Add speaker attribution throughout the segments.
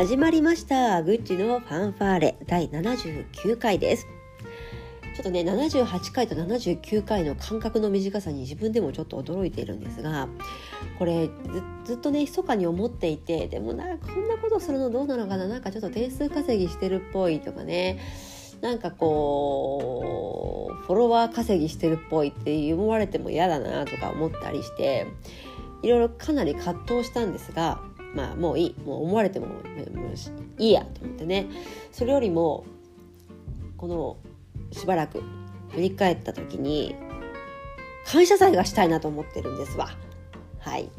Speaker 1: 始まりましたグッチのファンファーレ第79回です。ちょっとね78回と79回の間隔の短さに自分でもちょっと驚いているんですがこれずっとね密かに思っていてでもなこんなことするのどうなのかな？なんかちょっと点数稼ぎしてるっぽいとかね。なんかこうフォロワー稼ぎしてるっぽいって思われても嫌だなとか思ったりしていろいろかなり葛藤したんですがまあもういいもう思われてもいいやと思ってね。それよりもこのしばらく振り返った時に感謝祭がしたいなと思ってるんですわ。はい。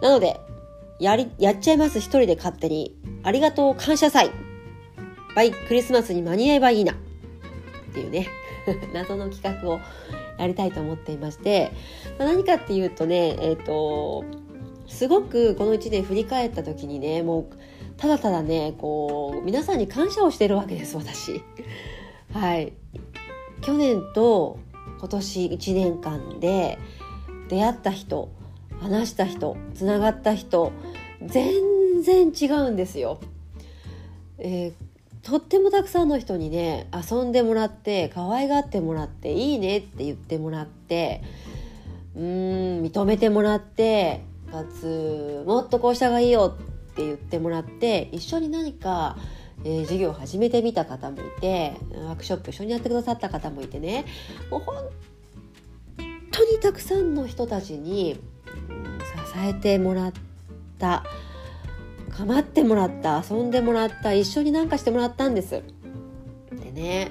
Speaker 1: なのでやりやっちゃいます一人で勝手にありがとう感謝祭。バイクリスマスに間に合えばいいな。っていうね。謎の企画をやりたいと思っていまして。何かっていうとねえっ、ー、とすごくこの1年振り返った時にねもうただただねこう皆さんに感謝をしてるわけです私。はい。去年と今年1年間で出会った人話した人つながった人全然違うんですよ、えー、とってもたくさんの人にね遊んでもらって可愛がってもらっていいねって言ってもらってうん認めてもらってかつもっとこうした方がいいよって言ってもらって一緒に何か、えー、授業を始めてみた方もいてワークショップ一緒にやってくださった方もいてねもう本当にたくさんの人たちに、うん、支えてもらった構ってもらった遊んでもらった一緒になんかしてもらったんです。でね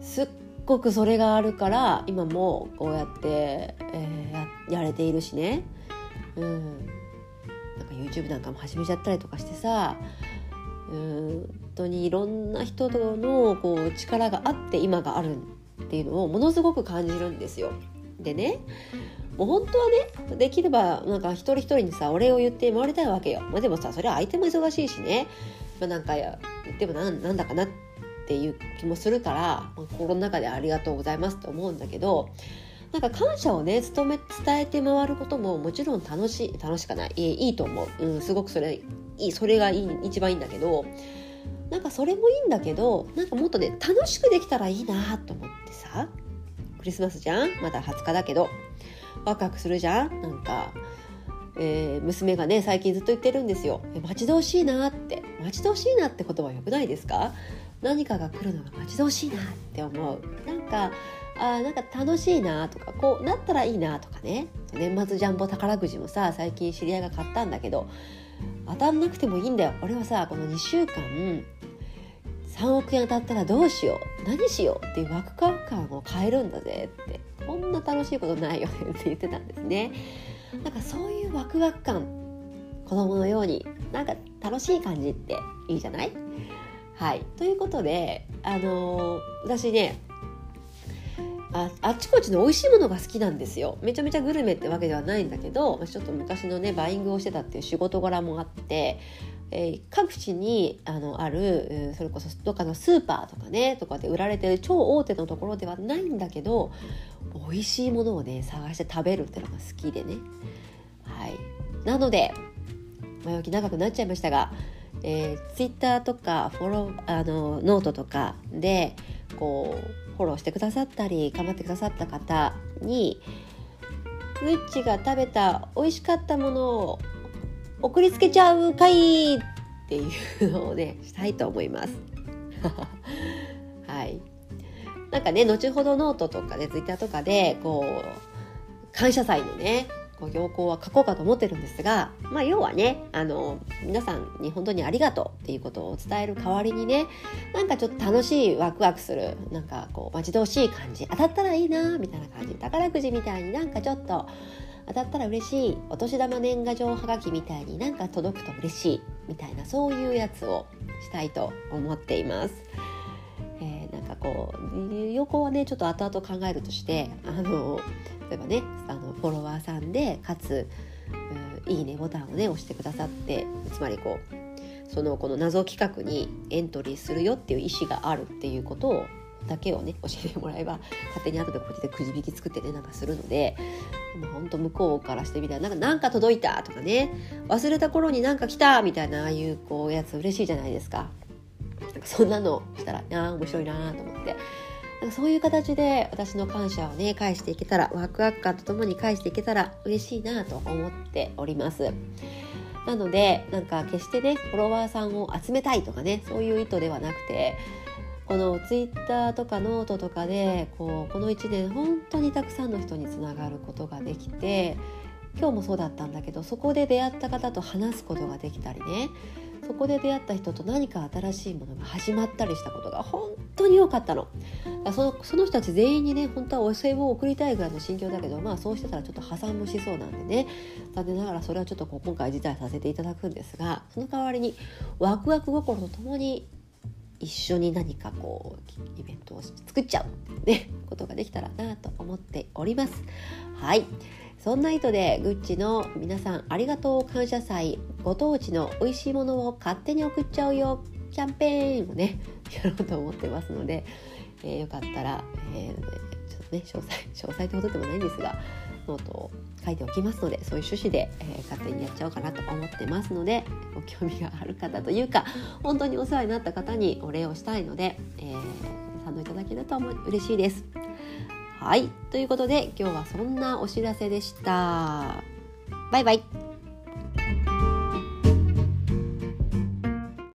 Speaker 1: すっごくそれがあるから今もこうやって、えー、やれているしね、うん、なんか YouTube なんかも始めちゃったりとかしてさうん。本当にいろんな人とのこう力があって今があるっていうのをものすごく感じるんですよ。でねもう本当はねできればなんか一人一人にさお礼を言って回りたいわけよ、まあ、でもさそれは相手も忙しいしね、まあ、なんか言ってもなんなんだかなっていう気もするから、まあ、心の中でありがとうございますと思うんだけどなんか感謝をね伝め伝えて回ることももちろん楽しい楽しかない。いいと思う、うん、すごくそれいいそれがいい一番いいんだけどなんかそれもいいんだけどなんかもっとね楽しくできたらいいなと思ってさ。クリスマスじゃん？まだ20日だけど。ワクワクするじゃん？なんか、えー、娘がね最近ずっと言ってるんですよ。待ち遠しいなって。待ち遠しいなって言葉よくないですか？何かが来るのが待ち遠しいなって思う。なんかあなんか楽しいなとかこうなったらいいなとかね。年末ジャンボ宝くじもさ最近知り合いが買ったんだけど当たんなくてもいいんだよ。俺はさこの2週間3億円当たったらどうしよう。何しようっていうワクワク感を変えるんだぜって。こんな楽しいことないよねって言ってたんですね。なんかそういうワクワク感子供のようになんか楽しい感じっていいじゃない？はい。ということであのー、私ねああっちこっちの美味しいものが好きなんですよ。めちゃめちゃグルメってわけではないんだけどちょっと昔のねバイングをしてたっていう仕事柄もあってえー、各地にあのあるそれこそどっかのスーパーとかねとかで売られてる超大手のところではないんだけど美味しいものをね探して食べるっていうのが好きでね。はい。なので前置き長くなっちゃいましたが、えー、ツイッターとかフォローあのノートとかでこうフォローしてくださったり構ってくださった方にグッチが食べた美味しかったものを送りつけちゃう会っていうのをねしたいと思います。はい。なんかね後ほどノートとかで、ツイッターとかでこう感謝祭のねこう要項は書こうかと思ってるんですが、まあ、要はねあの皆さんに本当にありがとうっていうことを伝える代わりにねなんかちょっと楽しいワクワクするなんかこう待ち遠しい感じ当たったらいいなみたいな感じ宝くじみたいになんかちょっと当たったら嬉しいお年玉年賀状はがきみたいになんか届くと嬉しいみたいなそういうやつをしたいと思っています。えー、なんかこう横はねちょっと後々考えるとしてあの例えばねフォロワーさんでかついいねボタンをね押してくださってつまりこうそのこの謎企画にエントリーするよっていう意思があるっていうことをだけをね教えてもらえば勝手に後でこうやっちでくじ引き作ってねなんかするのでまあ、本当向こうからしてみたらなんかなんか届いたとかね忘れた頃になんか来たみたいなああいうこうやつ嬉しいじゃないですか。なんかそんなのしたらあ面白いなと思って。なんかそういう形で私の感謝をね返していけたらワクワク感とともに返していけたら嬉しいなと思っております。なのでなんか決してねフォロワーさんを集めたいとかねそういう意図ではなくてこのツイッターとかノートとかでこうこの1年本当にたくさんの人につながることができて今日もそうだったんだけどそこで出会った方と話すことができたりねそこで出会った人と何か新しいものが始まったりしたことが本当に多かったの。そのその人たち全員にね本当はお歳暮を送りたいぐらいの心境だけどまあそうしてたらちょっと破産もしそうなんでね。残念ながらそれはちょっと今回辞退させていただくんですがその代わりにワクワク心とともに一緒に何かこうイベントを作っちゃうねことができたらなと思っております。はい。そんな意図でぐっちの皆さんありがとう感謝祭ご当地の美味しいものを勝手に送っちゃうよキャンペーンをね やろうと思ってますので、えー、よかったら、えー、ちょっとね詳細 詳細ってことでもないんですがノートを書いておきますのでそういう趣旨で、えー、勝手にやっちゃおうかなと思ってますのでご興味がある方というか本当にお世話になった方にお礼をしたいので、えー、賛同いただけると嬉しいです。はいということで今日はそんなお知らせでした。バイバイ